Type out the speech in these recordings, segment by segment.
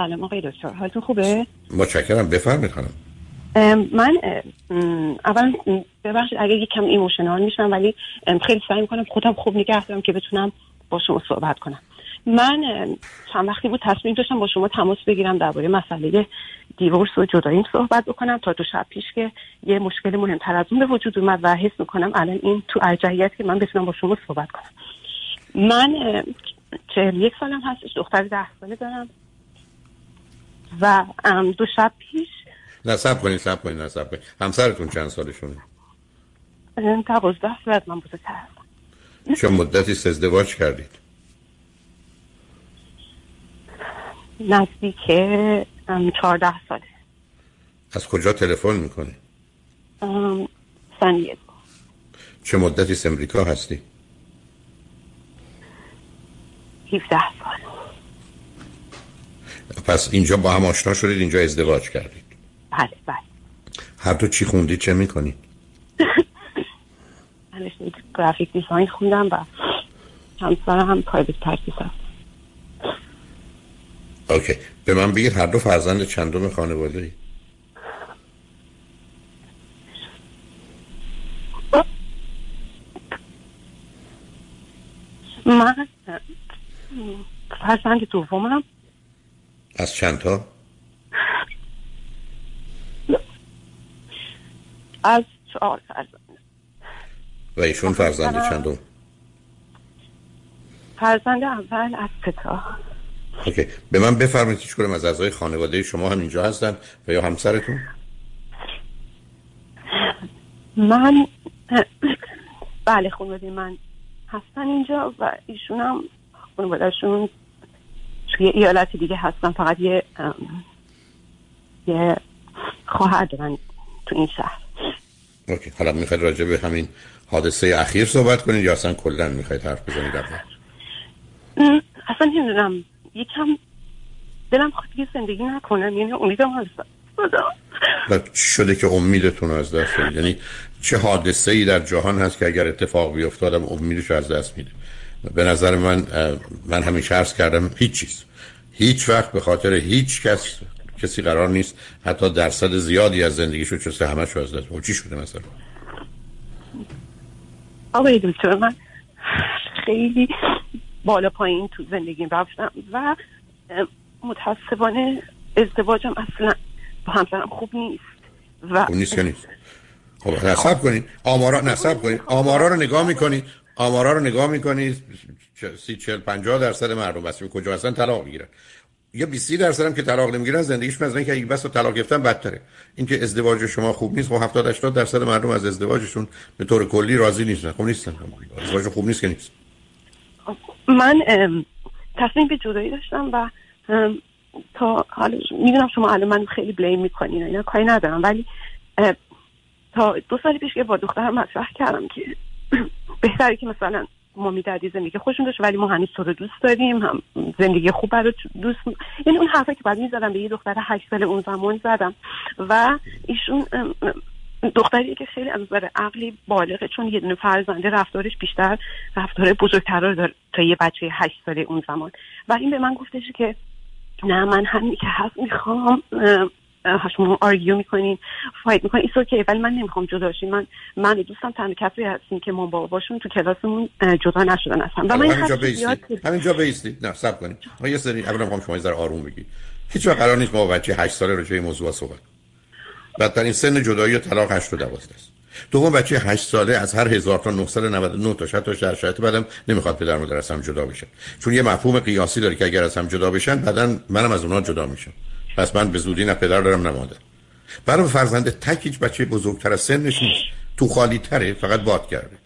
سلام آقای دکتر. حالتون خوبه؟ متشکرم. بفرمایید خانم. من اول ببخشید اگه یک کم ایموشنال میشم ولی خیلی سعی می‌کنم خودم خوب نگه دارم که بتونم با شما صحبت کنم. من چند وقتی بود تصمیم داشتم با شما تماس بگیرم درباره مسئله دیورس و جداییم صحبت بکنم تا دو شب پیش که یه مشکل مهمتر از اون به وجود اومد و حس می‌کنم الان این تو ارجحیت که من بتونم با شما صحبت کنم. من چهل یک سالم هستش دختر ده ساله دارم. و دو شب پیش. نه سب کنید سب کنید نه سب کنید. همسرتون چند سالشونه؟ دوازده سال از من بزرگتر چه مدتی ازدواج کردید؟ نزدیک چهارده ساله. از کجا تلفن می‌کنی؟ سن چه مدتی امریکا هستی؟ 17 سال. پس اینجا با هم آشنا شدید اینجا ازدواج کردید. بله بله. هر تو چی خوندی چه می‌کنی؟ من graphic design خوندم و همسرم هم private practice هست okay. به من بگید هر دو فرزند چندم خانواده ای؟ من فرزند دومم. از چند تا؟ از چهار فرزند. و ایشون فرزند چندم؟ فرزند اول از ستا اوکی. به من بفرمایید هیچ کنم از اعضای خانواده شما هم اینجا هستن و یا همسرتون؟ من بله خانواده من هستن اینجا و ایشون هم خانوادهشون توی ایالت دیگه هستن. فقط یه یه خواهر دارن تو این شهر. اوکی. حالا می‌خواید راجع به همین حادثه اخیر صحبت کنید یا اصلا کلا می‌خواید حرف بزنید؟ اصلا نمی‌دونم. یکم دلم خواهد که زندگی نکنم. یعنی امیدم هستم شده که امیدتون از دست یعنی چه حادثه ای در جهان هست که اگر اتفاق بیفتادم امیدش از دست میده. به نظر من من همیشه عرض کردم هیچ چیز. هیچ وقت به خاطر هیچ کس کسی قرار نیست حتی درصد زیادی از زندگیشو چه همه شو از دست چی شده مثلا؟ آقای دکتر من خیلی بالا پایین تو زندگی رفتم و متاسفانه ازدواجم اصلا با همسرم خوب نیست و خوب نیست که نیست؟ خب نصب کنید آمارا نصب کنید آمارا رو نگاه می‌کنید آمارا رو نگاه می‌کنید سی چل پنجاه درصد مردم بس کجا هستن طلاق می‌گیرن. یا 20 درصد هم که طلاق نمی‌گیرن زندگیشون از اینکه بس طلاق گرفتن بدتره. اینکه ازدواج شما خوب نیست خب 70 80 درصد مردم از ازدواجشون به طور کلی راضی نیستن. خب نیستن. ازدواج خوب نیست که نیست. من تصمیم به جدایی داشتم و تا حالا می‌دونم شما الان من خیلی بلیم می‌کنین اینا کاری ندارم. ولی تا دو سال پیش که با دخترم مطرح کردم که بهتره که مثلا ما میدردی زندگی خوشون داشت ولی ما هنوز تو رو دوست داریم هم زندگی خوب برای دوست یعنی اون حرفی که بعد می‌زدم به یه دختر هشت سال اون زمان زدم و ایشون دختری که خیلی از نظر عقلی بالغه چون یه دونه فرزنده رفتارش بیشتر رفتار بزرگتر داره تا یه بچه هشت ساله اون زمان. و این به من گفتش که نه من همین که هست می‌خوام شما آرگیو می‌کنین فایت می‌کنین ایسو که ولی من نمی‌خوام جدا شیم من من دوستم تنها کسی هستیم که ما باشون تو کلاسمون جدا نشدن هستم و من همینجا بیستید همینجا بیستید نه سب کنید. ما یه سری اولا می‌خوام شما یه آروم بگید هیچ وقت قرار نیست ما بچه 8 ساله راجع به موضوع صحبت بدترین سن جدایی و طلاق 8 و 12 است. دوم بچه 8 ساله از هر 1999 تا شاید تا شرایط بعدم نمی‌خواد پدر مادر از هم جدا بشن. چون یه مفهوم قیاسی داره که اگر از هم جدا بشن بعدا منم از اونها جدا میشم. پس من به زودی نه پدر دارم نه مادر. برای فرزند تک هیچ بچه بزرگتر از سنش نیست. تو خالی تره فقط باد کرده.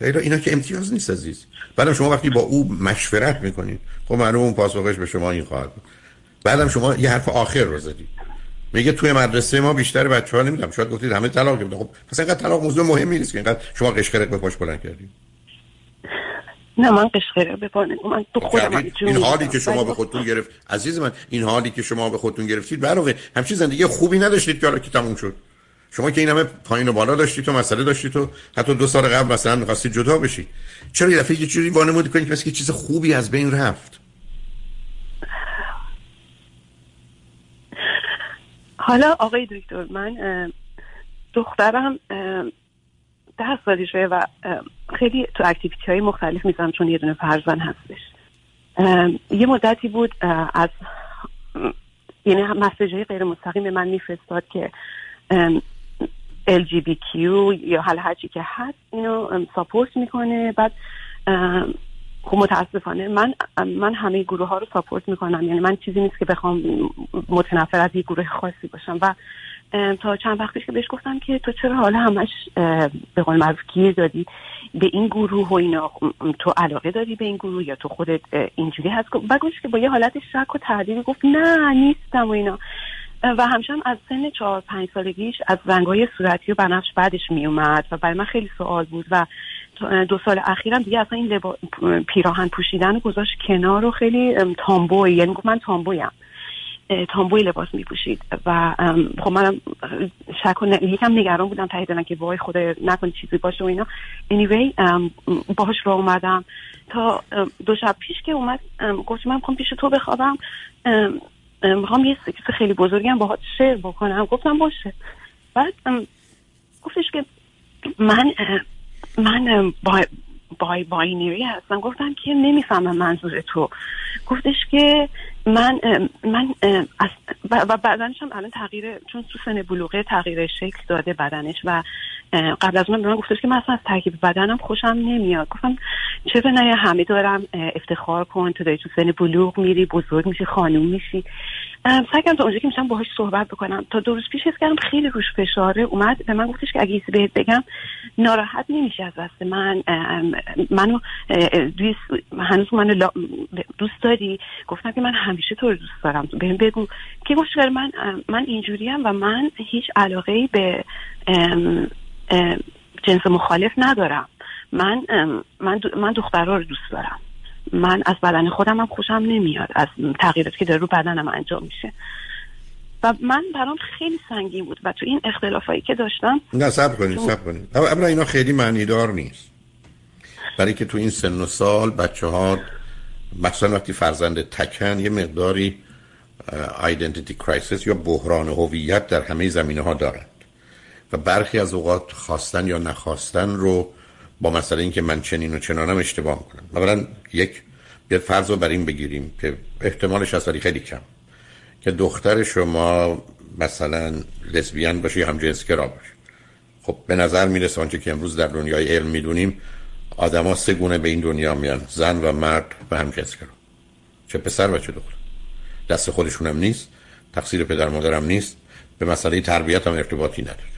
اینا که امتیاز نیست عزیز. بعدم شما وقتی با او مشورت می‌کنید خب معلوم اون پاسخش به شما این خواهد بعدم شما یه حرف آخر رو زدید. میگه توی مدرسه ما بیشتر بچه ها نمی‌دونم. شاید گفتید همه طلاق گرفتن. خب پس اینقدر طلاق موضوع مهمی نیست که اینقدر شما قشقرق به پاش بلند کردید. نه من قشقره بپانه من تو خودم این حالی که شما به خودتون گرفت عزیز من این حالی که شما به خودتون گرفتید برای همچین زندگی خوبی نداشتید که حالا که تموم شد. شما که این همه پایین و بالا داشتید تو مسئله داشتید تو حتی دو سال قبل مثلا می‌خواستید جدا بشید. چرا یه دفعه یه چیزی وانمود کنید که چیز خوبی از بین رفت؟ حالا آقای دکتر من دخترم ده سالشه و خیلی تو اکتیویتی های مختلف می‌زنم چون یه دونه فرزن هستش. یه مدتی بود از یعنی مسیج غیر مستقیم من میفرستاد که LGBTQ یا حال هرچی که هست اینو ساپورت می‌کنه. بعد خب متاسفانه من من همه گروه ها رو ساپورت می‌کنم. یعنی من چیزی نیست که بخوام متنفر از یک گروه خاصی باشم. و تا چند وقت پیش که بهش گفتم که تو چرا حالا همش به قول معروف گیر دادی؟ به این گروه و اینا تو علاقه داری به این گروه یا تو خودت اینجوری هست؟ و که با یه حالت شک و تردید گفت نه نیستم و اینا. و همشم از سن چهار پنج سالگیش از رنگای صورتی و بنفش بعدش می اومد و برای من خیلی سوال بود و دو سال اخیرم دیگه اصلا این پیراهن پوشیدن گذاشت کنار و خیلی تامبوی یعنی گفت من تامبویم. tomboy لباس می پوشید و خب منم شک و یکم نگران بودم ته دلم که وای خدا نکنه چیزی باشه و اینا. Anyway باهاش راه اومدم. تا دو شب پیش که اومد گفت من می‌خوام پیش تو بخوابم. می‌خوام یه سکس خیلی بزرگم باهات share بکنم. گفتم باشه. بعد گفتش که من من با bi binary هستم. گفتم که نمی‌فهمم منظور تو. گفتش که من من و بدنش هم الان تغییر چون تو سن بلوغه تغییر شکل داده بدنش و قبل از من به من گفتش که من اصلا از ترکیب بدنم خوشم نمیاد. گفتم چرا نه همه دارم افتخار کن تو داری تو سن بلوغ میری بزرگ میشی خانوم میشی. سعی کردم تا اونجا که میشم باهاش صحبت بکنم. تا دو روز پیش حس کردم خیلی روش فشاره اومد. به من گفتش که اگه بهت بگم ناراحت نمیشه از دست من. منو هنوز منو دوست داری؟ گفتم که من همیشه تو رو دوست دارم. بهم بگو. که مشکل من من اینجوریم و من هیچ علاقه به جنس مخالف ندارم. من من دخترها رو دوست دارم. من از بدن خودم هم خوشم نمیاد. از تغییراتی که داره رو بدنم انجام میشه. و من برام خیلی سنگین بود و تو این اختلافایی که داشتم نه صبر کنید صبر کنید. اما اینا خیلی معنیدار نیست. برای اینکه تو این سن و سال بچه ها مثلا وقتی فرزند تکن یه مقداری identity crisis یا بحران هویت در همه زمینه ها دارند. و برخی از اوقات خواستن یا نخواستن رو با مسئله اینکه من چنین و چنانم اشتباه می‌کنن. اولا یک بیاد فرض رو بر این بگیریم که احتمالش از خیلی کم. که دختر شما مثلا لسبیان باشه یا هم جنسگرا باشه. خب به نظر می‌رسه آنچه که امروز در دنیای علم می‌دونیم آدما سه گونه به این دنیا میان زن و مرد و هم جنسگرا چه پسر و چه دختر. دست خودشونم نیست تقصیر پدر مادرم نیست به مسئله تربیت هم ارتباطی نداره.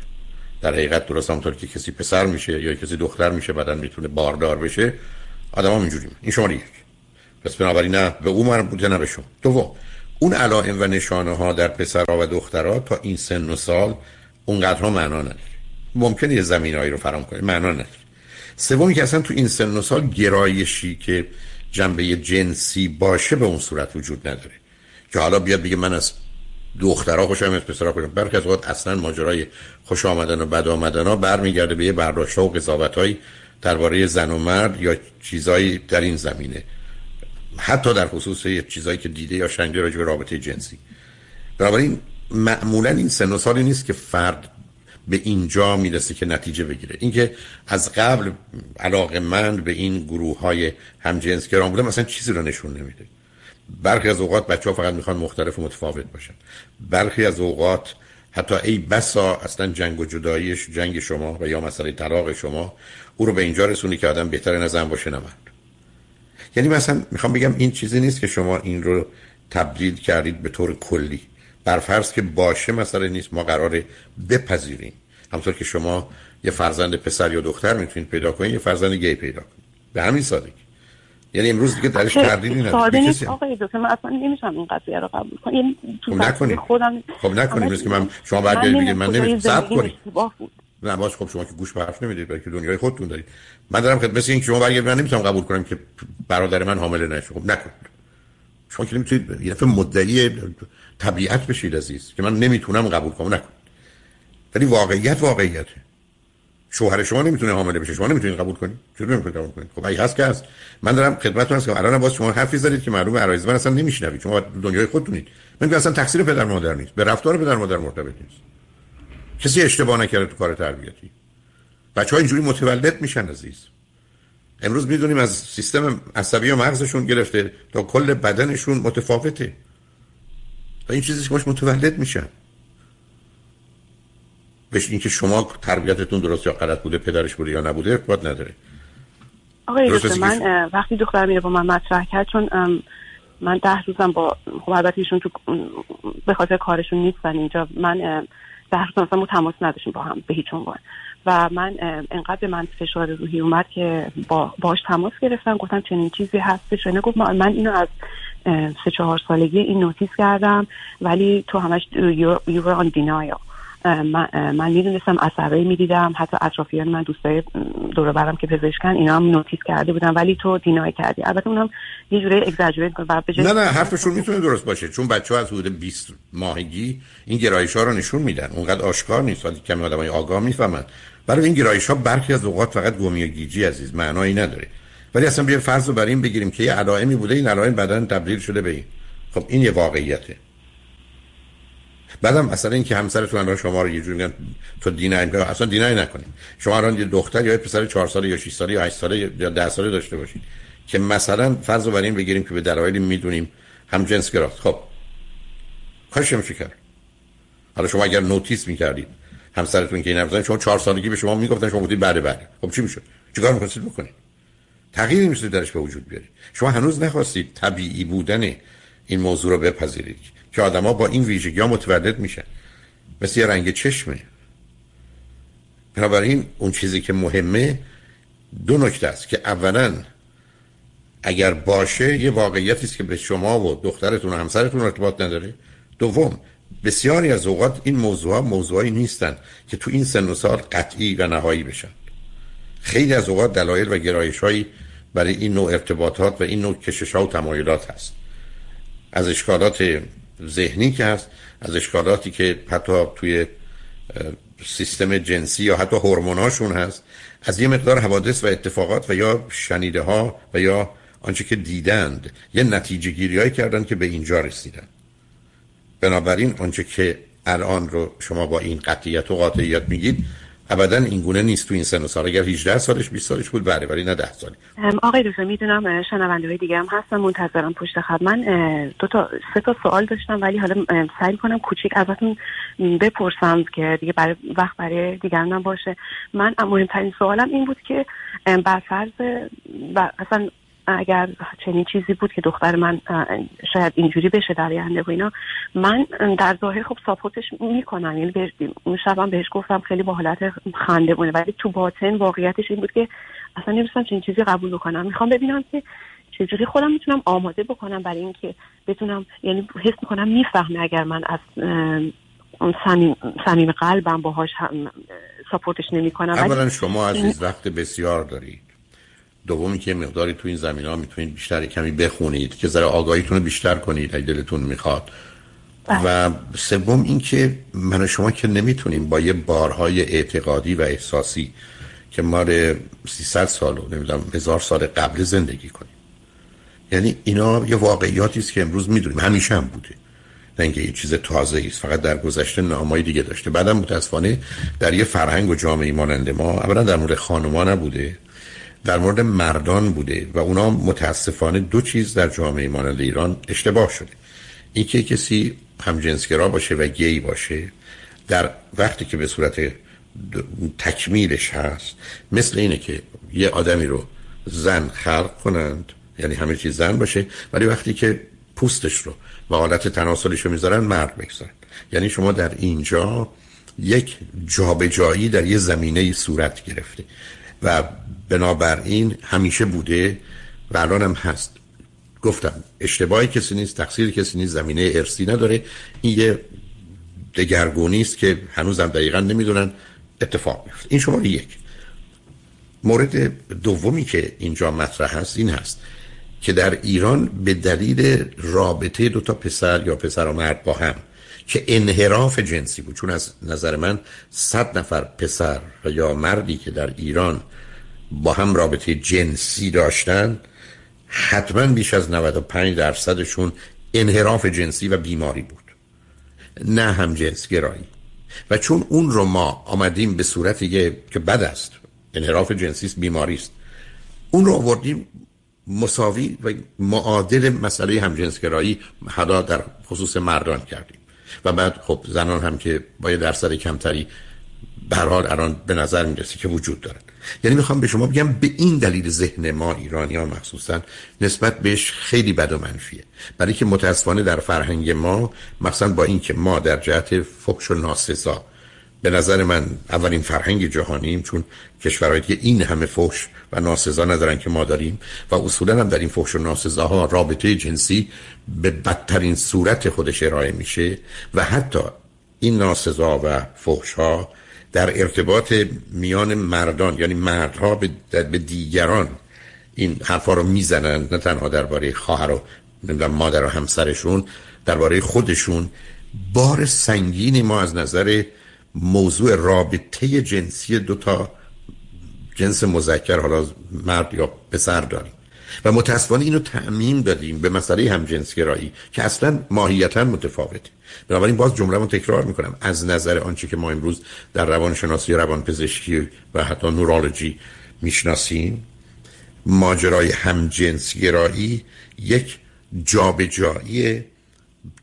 در حقیقت درست همونطور که کسی پسر میشه یا کسی دختر میشه بعدا می‌تونه باردار بشه آدم هم اینجوری این شما یک پس بنابراین نه به اون مربوطه نه به شما. دوم اون علائم و نشانه ها در پسرها و دخترها تا این سن و سال اونقدرها معنا نداره. ممکنه یه زمینهایی رو فرام کنه معنا نداره. سومی که اصلا تو این سن و سال گرایشی که جنبه جنسی باشه به اون صورت وجود نداره. که حالا بیاد بگه من از دخترها خوشم از پسرها خوشم برخی از وقت اصلا ماجرای خوش آمدن و بد آمدن ها برمیگرده به یه برداشت و قضاوت درباره زن و مرد یا چیزایی در این زمینه. حتی در خصوص چیزایی که دیده یا شنیده راجع به رابطه جنسی. بنابراین معمولا این سن و سالی نیست که فرد به اینجا می‌رسه که نتیجه بگیره. اینکه از قبل علاقه مند به این گروه های همجنسگران بوده مثلا چیزی رو نشون نمیده. برخی از اوقات بچه ها فقط می‌خوان مختلف و متفاوت باشن. برخی از اوقات حتی ای بسا اصلا جنگ و جداییش جنگ شما و یا مسئله طلاق شما او رو به اینجا رسونی که آدم بهتر نزن باشه نه یعنی مثلا می‌خوام بگم این چیزی نیست که شما این رو تبدیل کردید به طور کلی. بر فرض که باشه مسئله نیست ما قراره بپذیریم. همطور که شما یه فرزند پسر یا دختر می‌تونید پیدا کنید یه فرزند گی پیدا کنید. به همین سادگی. یعنی امروز دیگه درش تردیدی نداره ساده نیست. آقای دکتر من اصلا نمیشم این قضیه رو قبول کنم. یعنی خب نکنید خودم خب نکنید که من شما بعد بگید من نمی‌تونم صبر کنید. نه باز خب شما که گوش به حرف نمی‌دید بلکه دنیای خودتون دارید. من دارم خدمت مثل این که شما برگردید من نمی‌تونم قبول کنم که برادر من حامله نشه. خب نکنید. شما که نمی‌تونید یه دفعه مدعی طبیعت بشید عزیز که من نمی‌تونم قبول کنم. نکنید. ولی واقعیت واقعیته. شوهر شما نمی‌تونه حامله بشه. شما نمی‌تونید قبول کنید چرا نمی‌تونید قبول کنید خب اگه هست که من دارم خدمتتون هستم. الان باز شما حرفی زدید که معلومه عرایز من اصلا نمیشنوید. شما دنیای خودتونید. من اصلا تقصیر پدر مادر نیست. به رفتار پدر مادر مرتبط نیست. کسی اشتباه نکرده تو کار تربیتی. بچه ها اینجوری متولد میشن عزیز. امروز می‌دونیم از سیستم عصبی و مغزشون گرفته تا کل بدنشون متفاوته. و این چیزی که متولد میشن. بهش اینکه شما تربیتتون درست یا غلط بوده پدرش بوده یا نبوده ارتباط نداره. آقای من وقتی دختر میره با من مطرح کرد چون من ده روزم با خب البته ایشون تو به خاطر کارشون نیستن اینجا. من ده روز مثلا تماس نداشتیم با هم به هیچ عنوان. و من انقدر به من فشار روحی اومد که با باش تماس گرفتم گفتم چنین چیزی هستش. و گفت من اینو از سه چهار سالگی این نوتیس کردم ولی تو همش یو آن دینایا من, می‌دونستم اثرایی می‌دیدم حتی اطرافیان من دوستای دور برم که پزشکن اینا هم نوتیس کرده بودن ولی تو دینای کردی. البته اونم یه جوری اگزاجریت نه نه حرفشون می‌تونه درست باشه. چون بچه ها از حدود 20 ماهگی این گرایش ها رو نشون میدن. اونقدر آشکار نیست. ولی کمی آدمای آگاه می‌فهمن. برای این گرایش ها برخی از اوقات فقط گمی و گیجی عزیز معنایی نداره. ولی اصلا بیا فرض رو بر این بگیریم که یه علائمی بوده این علائم بدن تبدیل شده به این. خب این یه واقعیته. بعدم مثلا اینکه همسرتون الان شما رو یه جوری میگن تو دینای اصلا دینای نکنید شما الان یه دختر یا یه پسر 4 ساله یا 6 ساله یا 8 ساله یا 10 ساله داشته باشید که مثلا فرض رو بر این بگیریم که به دلایلی می‌دونیم هم جنس گراست خب. کاش کرد حالا شما اگر نوتیس می‌کردید همسرتون که این حرف شما 4 سالگی به شما می‌گفتن شما گفتید بله بله. خب چی می‌شد؟ چیکار می‌خواستید بکنید؟ تغییری میشه درش به وجود بیارید. شما هنوز نخواستید طبیعی بودن این موضوع رو بپذیرید. که آدما با این ویژگی ها متولد میشن. مثل یه رنگ چشمه. بنابراین اون چیزی که مهمه دو نکته است که اولا اگر باشه یه واقعیتی است که به شما و دخترتون و همسرتون ارتباط نداره. دوم بسیاری از اوقات این موضوع موضوعی نیستن که تو این سن و سال قطعی و نهایی بشن. خیلی از اوقات دلایل و گرایش هایی برای این نوع ارتباطات و این نوع کشش ها و تمایلات هست. از اشکالات ذهنی که هست از اشکالاتی که حتی توی سیستم جنسی یا حتی هورموناشون هست از یه مقدار حوادث و اتفاقات و یا شنیده ها و یا آنچه که دیدند یه نتیجه گیری کردن که به اینجا رسیدن. بنابراین آنچه که الان رو شما با این قطعیت و قاطعیت میگید ابدا این گونه نیست تو این سن و سال. اگر 18 سالش 20 سالش بود بله ولی نه 10 سالی. آقای دکتر می‌دونم شنونده های دیگه هم هستم منتظرم پشت خط. من دو تا سه تا سوال داشتم ولی حالا سعی کنم کوچیک ازتون بپرسم که دیگه برای وقت برای دیگران باشه. من مهمترین سوالم این بود که بر فرض اصلا اگر چنین چیزی بود که دختر من شاید اینجوری بشه در آینده و اینا من در ظاهر خب ساپورتش می‌کنم. یعنی اون شبم بهش گفتم خیلی با حالت خنده بونه ولی تو باطن واقعیتش این بود که اصلا نمیستم چنین چیزی قبول بکنم. می‌خوام ببینم که چجوری خودم می‌تونم آماده بکنم برای اینکه بتونم یعنی حس می‌کنم می‌فهمه اگر من از صمیم قلبم باهاش هم ساپورتش نمی‌کنم. اولا شما عزیز وقت بسیار دارید. دومی که مقداری تو این زمین ها می‌تونید بیشتر کمی بخونید که ذره آگاهیتون رو بیشتر کنید اگه دلتون می‌خواد. بله. و سوم این که من و شما که نمی‌تونیم با یه بارهای اعتقادی و احساسی که ما 300 سال و نمی‌دونم هزار سال قبل زندگی کنیم. یعنی اینا یه واقعیاتی است که امروز می‌دونیم. همیشه هم بوده. نه اینکه یه چیز تازه است فقط در گذشته نامای دیگه داشته. بعدم متاسفانه در یه فرهنگ و جامعه مانند ما اولا در مورد خانوما نبوده. در مورد مردان بوده و اونا متاسفانه دو چیز در جامعه مانند ایران اشتباه شده. این که کسی همجنسگرا باشه و گی باشه در وقتی که به صورت تکمیلش هست مثل اینه که یه آدمی رو زن خلق کنند یعنی همه چیز زن باشه ولی وقتی که پوستش رو و حالت تناسلش رو می‌ذارن مرد می‌گذارن. یعنی شما در اینجا یک جابجایی در یه زمینه صورت گرفته و بنابراین همیشه بوده و الان هم هست. گفتم اشتباهی کسی نیست تقصیر کسی نیست زمینه ارسی نداره. این یه دگرگونی است که هنوزم دقیقا نمی‌دونن. اتفاق میفته این شما یک. مورد دومی که اینجا مطرح هست این هست که در ایران به دلیل رابطه دو تا پسر یا پسر و مرد با هم که انحراف جنسی بود. چون از نظر من صد نفر پسر یا مردی که در ایران با هم رابطه جنسی داشتن حتما بیش از 95 درصدشون انحراف جنسی و بیماری بود. نه هم جنس گرایی و چون اون رو ما آمدیم به صورتی که بد است انحراف جنسی است بیماری است اون رو آوردیم مساوی و معادل مسئله همجنسگرایی حدا در خصوص مردان کردیم. و بعد خب زنان هم که با یه درصد کمتری به حال الان به نظر می‌رسه که وجود دارن. یعنی می‌خوام به شما بگم به این دلیل ذهن ما ایرانی ها مخصوصا نسبت بهش خیلی بد و منفیه. برای که متاسفانه در فرهنگ ما مثلا با اینکه ما در جهت فکش و ناسزا به نظر من اولین فرهنگ جهانیم چون کشورهایی که این همه فحش و ناسزا ندارن که ما داریم و اصولا هم در این فحش و ناسزاها رابطه جنسی به بدترین صورت خودش ارائه میشه و حتی این ناسزا و فحش ها در ارتباط میان مردان یعنی مردها به دیگران این حرفا رو می‌زنن نه تنها درباره خواهر و مادر و همسرشون درباره خودشون. بار سنگینی ما از نظر موضوع رابطه جنسی دوتا جنس مذکر حالا مرد یا پسر داریم. و متاسفانه اینو تعمیم دادیم به مسئله همجنسگرایی که اصلا ماهیتا متفاوته. بنابراین باز جمله تکرار می‌کنم. از نظر آنچه که ما امروز در روانشناسی روانپزشکی و حتی نورولوژی می‌شناسیم ماجرای همجنسگرایی یک جابجایی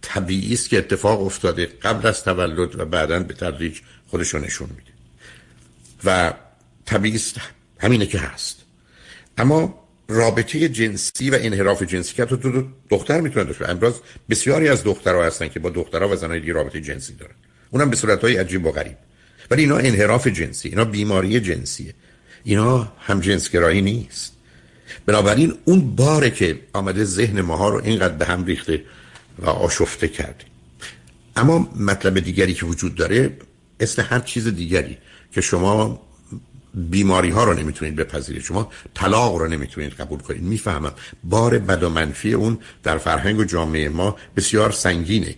طبیعی است که اتفاق افتاده قبل از تولد و بعدا به تدریج خودشو نشون میده. و طبیعی است همینه که هست. اما رابطه جنسی و انحراف جنسی که تو, تو دختر می‌تونه داشته امروز بسیاری از دخترها هستن که با دخترها و زنای دیگه رابطه جنسی دارن. اونم به صورت های عجیب و غریب. ولی اینا انحراف جنسی اینا بیماری جنسیه. اینا هم جنسگرایی نیست. بنابراین اون باره که آمده ذهن ماها رو اینقدر به هم ریخته و آشفته کرده. اما مطلب دیگری که وجود داره مثل هر چیز دیگری که شما بیماری ها رو نمی‌تونید بپذیرید. شما طلاق رو نمی‌تونید قبول کنید. می‌فهمم. بار بد و منفی اون در فرهنگ و جامعه ما بسیار سنگینه.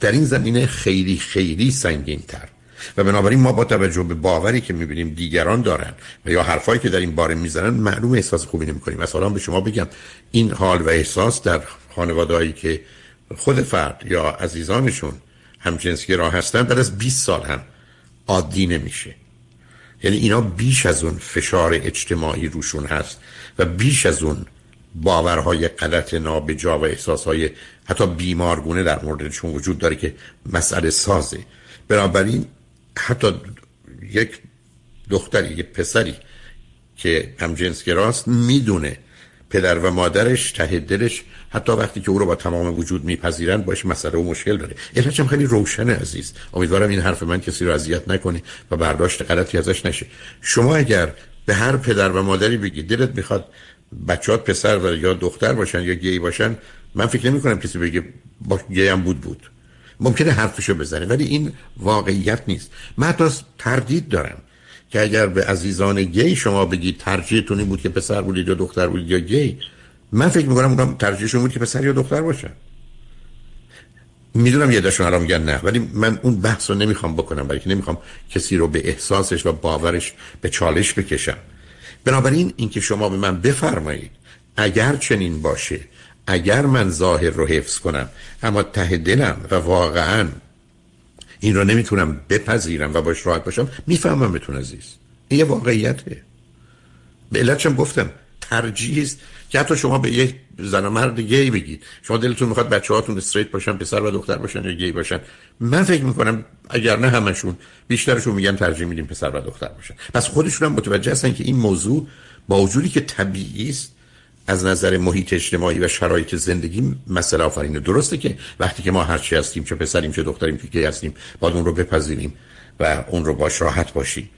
در این زمینه خیلی خیلی سنگین تر و بنابراین ما با توجه به باوری که می‌بینیم دیگران دارن و یا حرفایی که در این باره می‌زنن معلوم احساس خوبی نمی‌کنیم. مثلا به شما بگم این حال و احساس در خانوادهایی که خود فرد یا عزیزانشون همجنسگرا هستن بعد از 20 سال هم عادی نمیشه. یعنی اینا بیش از اون فشار اجتماعی روشون هست و بیش از اون باورهای غلط نابجا و احساسهای حتی بیمارگونه در موردشون وجود داره که مسئله سازه. بنابراین حتی یک دختری یک پسری که هم جنسگراست می‌دونه پدر و مادرش ته دلش حتی وقتی که او رو با تمام وجود میپذیرن باش مسئله و مشکل داره. علتش هم خیلی روشنه عزیز. امیدوارم این حرف من کسی رو اذیت نکنه و برداشت غلطی ازش نشه. شما اگر به هر پدر و مادری بگید دلت می‌خواد بچهات پسر و یا دختر باشن یا گی باشن من فکر نمی کنم کسی بگه با گی هم بود بود. ممکنه حرفشو بزنه ولی این واقعیت نیست. من حتی تردید دارم که اگر به عزیزان گی شما بگید ترجیحتون این بود که پسر بودید یا دختر بودید یا گی من فکر می‌کنم اونم ترجیحشون بود که پسر یا دختر باشن می‌دونم یه داشون الان میگن نه ولی من اون بحث رو نمی‌خوام بکنم برای که نمی‌خوام کسی رو به احساسش و باورش به چالش بکشم. بنابراین اینکه شما به من بفرمایید اگر چنین باشه اگر من ظاهر رو حفظ کنم اما ته دلم و واقعا این رو نمی‌تونم بپذیرم و باش راحت باشم می‌فهمم بتون عزیز. این یه واقعیته. به علتشم گفتم ترجیح است که حتی شما به یک زن و مرد گی بگید. شما دلتون می‌خواد بچه هاتون استریت باشن پسر و دختر باشن یا گی باشن. من فکر می‌کنم اگر نه همشون بیشترشون میگن ترجیح میدیم پسر و دختر باشن. پس خودشون هم متوجه هستن که این موضوع با وجودی که طبیعی است از نظر محیط اجتماعی و شرایط زندگی مسئله آفرینه درسته که وقتی که ما هرچی هستیم چه پسریم چه دختریم که گی هستیم باید اون رو بپذیریم و اون رو باش راحت باشیم.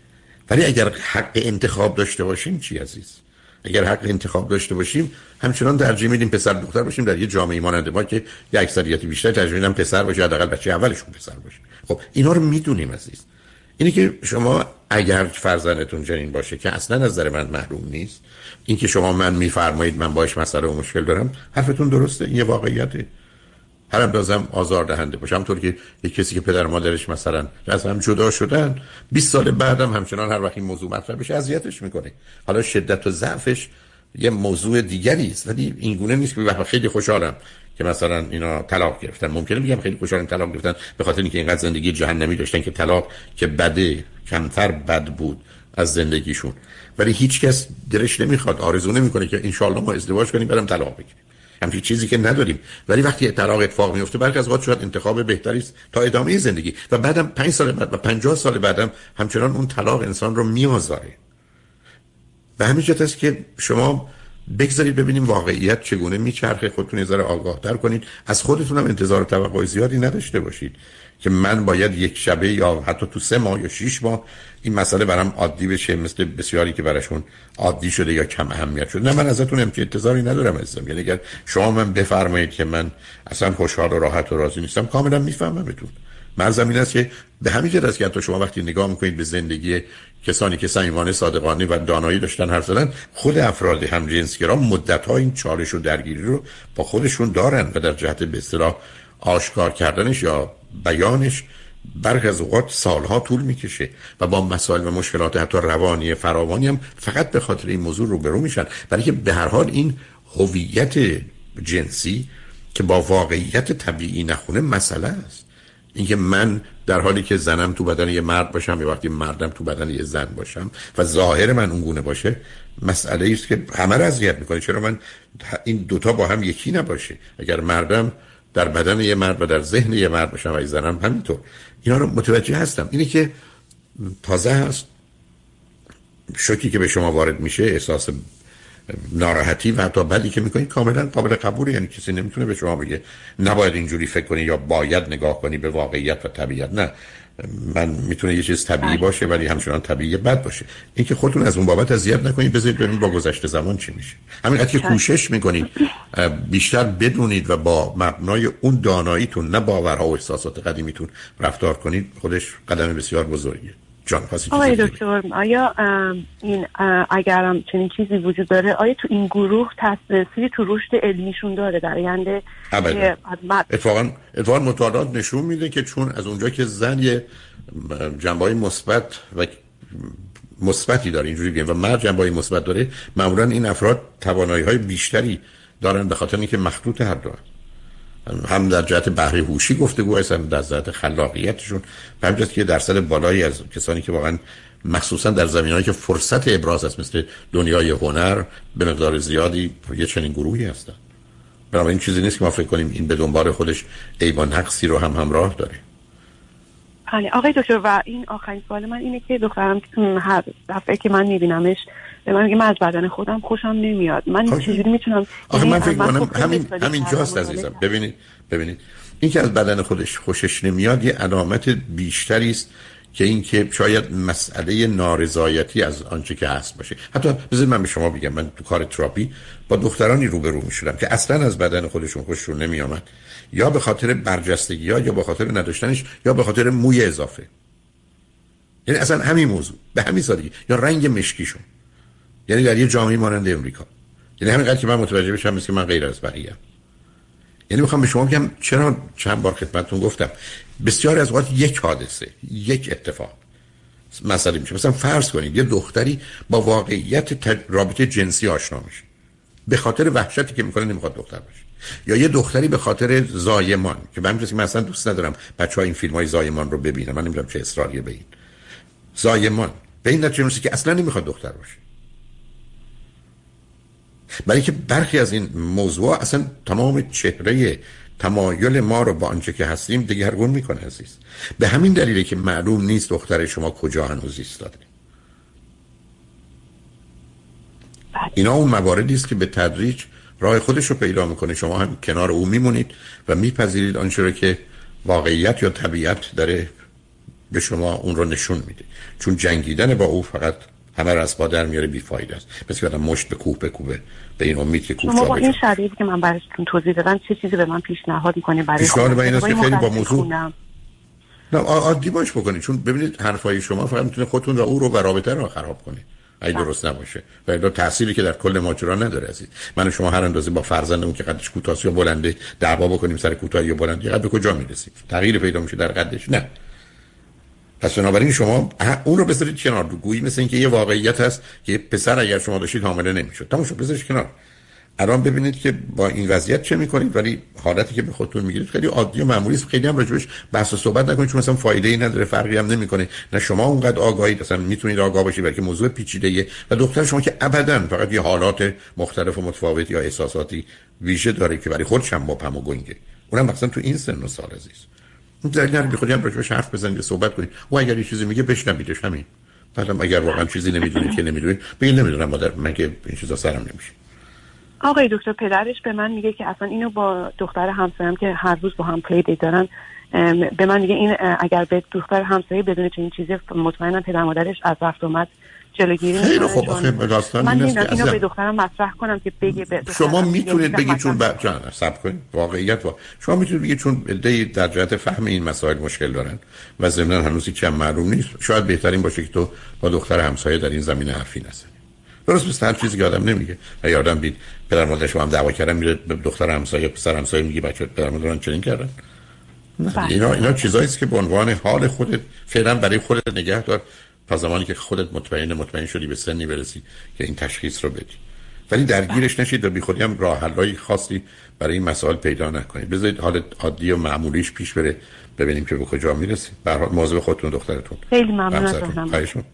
ولی اگر حق انتخاب داشته باشیم چی عزیز؟ اگر حق انتخاب داشته باشیم همچنان ترجیح میدیم پسر دختر باشیم در یه جامعه مانند ما که یه اکثریت بیشتر ترجیح میدن پسر باشه حداقل بچه اولشون پسر باشه. خب اینا رو می‌دونیم عزیز. اینه که شما اگر فرزندتون جنین باشه که اصلا از نظر من محروم نیست اینکه شما من میفرمایید من باش مسئله و مشکل دارم حرفتون درسته یه واقعیته. هر اندازم آزار دهنده باشه. همطور که یک کسی که پدر مادرش مثلا از هم جدا شدن 20 سال بعدم همچنان هر وقت این موضوع مطرح بشه اذیتش می‌کنه. حالا شدت و ضعفش یه موضوع دیگری است. ولی این گونه نیست که خیلی خوشحالم که مثلا اینا طلاق گرفتن. ممکنه بگم خیلی خوشحالن طلاق گرفتن به خاطر اینکه اینقدر زندگی جهنمی داشتن که طلاق که بده کمتر بد بود از زندگیشون. ولی هیچ کس دلش نمی‌خواد آرزو نمی‌کنه که ان ما ازدواج کنیم برم طلاق بگیریم. همچین چیزی که نداریم. ولی وقتی طلاق اتفاق میفته برخی از شاید انتخاب بهتری است تا ادامه زندگی. و بعدم 5 سال بعد و 50 سال بعدم همچنان اون طلاق انسان رو میآزاره. به همین جهت است که شما بگذارید ببینیم واقعیت چگونه میچرخه. خودتون یه ذره آگاه تر کنید. از خودتون هم انتظار و توقع زیادی نداشته باشید. که من باید یک شبه یا حتی تو سه ماه یا شیش ماه این مسئله برام عادی بشه مثل بسیاری که براشون عادی شده یا کم اهمیت شده. نه من ازتون هم انتظاری ندارم عزیزم. یعنی اگر شما من بفرمایید که من اصلا خوشحال و راحت و راضی نیستم کاملا می‌فهمم بتون مرزم این است که به همین جهت است که حتی شما وقتی نگاه می‌کنید به زندگی کسانی که صمیمانه صادقانه و دانایی داشتن حرف زدن خود افراد هم جنسگرا مدت ها این چالش و درگیری رو با خودشون دارن و در جهت به آشکار کردنش یا بیانش برخی از اوقات سالها طول می‌کشه و با مسائل و مشکلات حتی روانی فراوانی هم فقط به خاطر این موضوع روبرو میشن. برای که به هر حال این هویت جنسی که با واقعیت طبیعی نخونه مسئله است. اینکه من در حالی که زنم تو بدن یه مرد باشم یا وقتی مردم تو بدن یه زن باشم و ظاهر من اون گونه باشه مسئله است که همه را اذیت می‌کنه. چرا من این دوتا با هم یکی نباشه؟ اگر مردم در بدن یه مرد و در ذهن یه مرد باشم و زنم همینطور. اینا رو متوجه هستم. اینه که تازه هست. شوکی که به شما وارد میشه احساس ناراحتی و حتی بدی که می‌کنید کاملا قابل قبوله. یعنی کسی نمی‌تونه به شما بگه نباید اینجوری فکر کنی یا باید نگاه کنی به واقعیت و طبیعت. نه. من می‌تونه یه چیز طبیعی بله. باشه ولی همچنان طبیعی بد باشه. اینکه خودتون از اون بابت اذیت نکنید. بذارید ببینید با گذشته زمان چی میشه. همینقدر که کوشش می‌کنید بیشتر بدونید و با مبنای اون داناییتون نه باورها و احساسات قدیمیتون رفتار کنید خودش قدم بسیار بزرگیه. جان آقای دکتر آیا این اگرم چنین چیزی وجود داره آیا تو این گروه تاثیری تو رشد علمیشون داره در آینده؟ اتفاقا اتفاقا مطالعات نشون میده که چون از اونجا که زن یه جنبه مثبت و مثبتی داره اینجوری بگیم و مرد جنبه مثبت داره معمولا این افراد توانایی های بیشتری دارن به خاطر اینکه مخلوط هر دو هم در جهت بهره هوشی گفتگو هست هم در جهت خلاقیتشون. و همجاست که درصد بالایی از کسانی که واقعا مخصوصا در زمینهایی که فرصت ابراز است مثل دنیای هنر به مقدار زیادی یه چنین گروهی هستن. بنابراین چیزی نیست که ما فکر کنیم این به دنبال خودش ایوان نقصی رو هم همراه داره. بله آقای دکتر و این آخرین سوال من اینه که دخترم هر دفعه که من میبینمش به من من از بدن خودم خوشم نمیاد. من خب. چجوری می‌تونم آخه من فکر کنم همین همین جاست عزیزم. ببینید ببینید. این که از بدن خودش خوشش نمیاد یه علامت بیشتری است که این که شاید مسئله نارضایتی از آنچه که هست باشه. حتی بذارید من به شما بگم. من تو کار تراپی با دخترانی روبرو می‌شدم که اصلا از بدن خودشون خوششون نمیآمد. یا به خاطر برجستگی ها یا به خاطر نداشتنش یا به خاطر موی اضافه. یعنی اصلا همین موضوع. به همین سادگی. یا رنگ مشکیشون. یعنی در یه جامعه مانند امریکا. یعنی همین که من متوجه بشم مثل من غیر از بقیه. یعنی می‌خوام به شما بگم چرا چند بار خدمتتون گفتم. بسیار از اوقات یک حادثه یک اتفاق مسئله میشه. مثلا فرض کنید یه دختری با واقعیت رابطه جنسی آشنا میشه. به خاطر وحشتی که می‌کنه نمی‌خواد دختر باشه. یا یه دختری به خاطر زایمان که من من اصلا دوست ندارم بچه ها این فیلم های زایمان رو ببینن. من نمی‌دونم چه اصراریه به این. زایمان. به این نتیجه که اصلا نمی‌خواد دختر باشه. برای که برخی از این موضوع اصلا تمام چهره تمایل ما رو با آنچه که هستیم دگرگون می‌کنه عزیز. به همین دلیله که معلوم نیست دختر شما کجا هنوز ایستاده. بله. اینا اون مواردی است که به تدریج راه خودش رو پیدا می‌کنه. شما هم کنار او میمونید و میپذیرید آنچه رو که واقعیت یا طبیعت داره به شما اون رو نشون میده. چون جنگیدن با او فقط همه را از با در میاره بیفاید است. مثل که مشت به کوه بکوبه به این امید که کوه شما با این شرایطی که من براتون توضیح دادم چه چیزی به من پیشنهاد می‌کنه برای پیشنهاد من این است که خیلی با موضوع نه عادی باش بکنید چون ببینید حرفای شما فقط می‌تونه خودتون و او رو و رابطه رو خراب کنه اگه بله. درست نباشه. و الا تأثیری که در کل ماجرا نداره عزیز. من و شما هر اندازه با فرزندمون که قدش کوتاه یا بلنده دعوا بکنیم سر کوتاهی یا بلندی قد به کجا می‌رسیم؟ تغییر پیدا میشه در قدش. نه. پس بنابراین شما اون رو بذارید کنار. گویی مثل اینکه یه واقعیت هست که پسر اگر شما داشتید حامله نمی‌شد. تمام شد بذارید کنار. الان ببینید که با این وضعیت چه می‌کنید ولی حالتی که به خودتون می‌گیرید خیلی عادی و معمولی است. خیلی هم راجبش بحث و صحبت نکنید چون مثلا فایده ای نداره فرقی هم نمی‌کنه. نه شما اونقدر آگاهید اصلا می‌تونید آگاه باشید بلکه موضوع پیچیده و دختر شما که ابدا فقط یه حالات مختلف و متفاوت یا احساساتی ویژه داره که برای خودش هم مبهم و گنگه. اونم مثلا تو این سن و سال عزیز. دلیل نداره خودی هم راجبش حرف بزنید صحبت کنید و اگر یه چیزی میگه بشنویدش همین. بعدم اگر واقعا چیزی نمی‌دونید که نمی‌دونید بگید نمی‌دونم مادر مگه این چیزا سرم نمیشه. آقای دکتر پدرش به من میگه که اصلا اینو با دختر همسایه‌ام که هر روز با هم پلی دارن به من میگه این اگر به دختر همسایه بدون چنین چیزی مطمئنا پدر مادرش از رفت اومد جلوگیری خیلی خب آخه داستان من این اینو به دخترم مطرح کنم که بگه به شما می‌تونید بگید چون جان سب کنید. واقعیت وا... شما می‌تونید بگید چون ایده در جهت فهم این مسائل مشکل دارن و ضمن هنوز هیچ معلوم نیست. شاید بهترین باشه که تو با دختر همسایه در این زمینه حرفی نزنی. درست مثل هر چیزی که آدم نمیگه. و یادم بید پدر مادر شما هم دعوا کردن میره به دختر همسایه پسر همسایه میگه بچه پدر مادران چنین کردن. بله. اینا اینا چیزایی که به عنوان حال خودت فعلا برای خودت نگه دار. تا زمانی که خودت مطمئن مطمئن شدی به سنی برسی که این تشخیص رو بدی. ولی درگیرش نشید و بی خودی هم راه حلای خاصی برای این مسائل پیدا نکنید. بذارید حال عادی و معمولیش پیش بره ببینیم که به کجا می‌رسید. به حال مواظب خودتون دخترتون. خیلی ممنون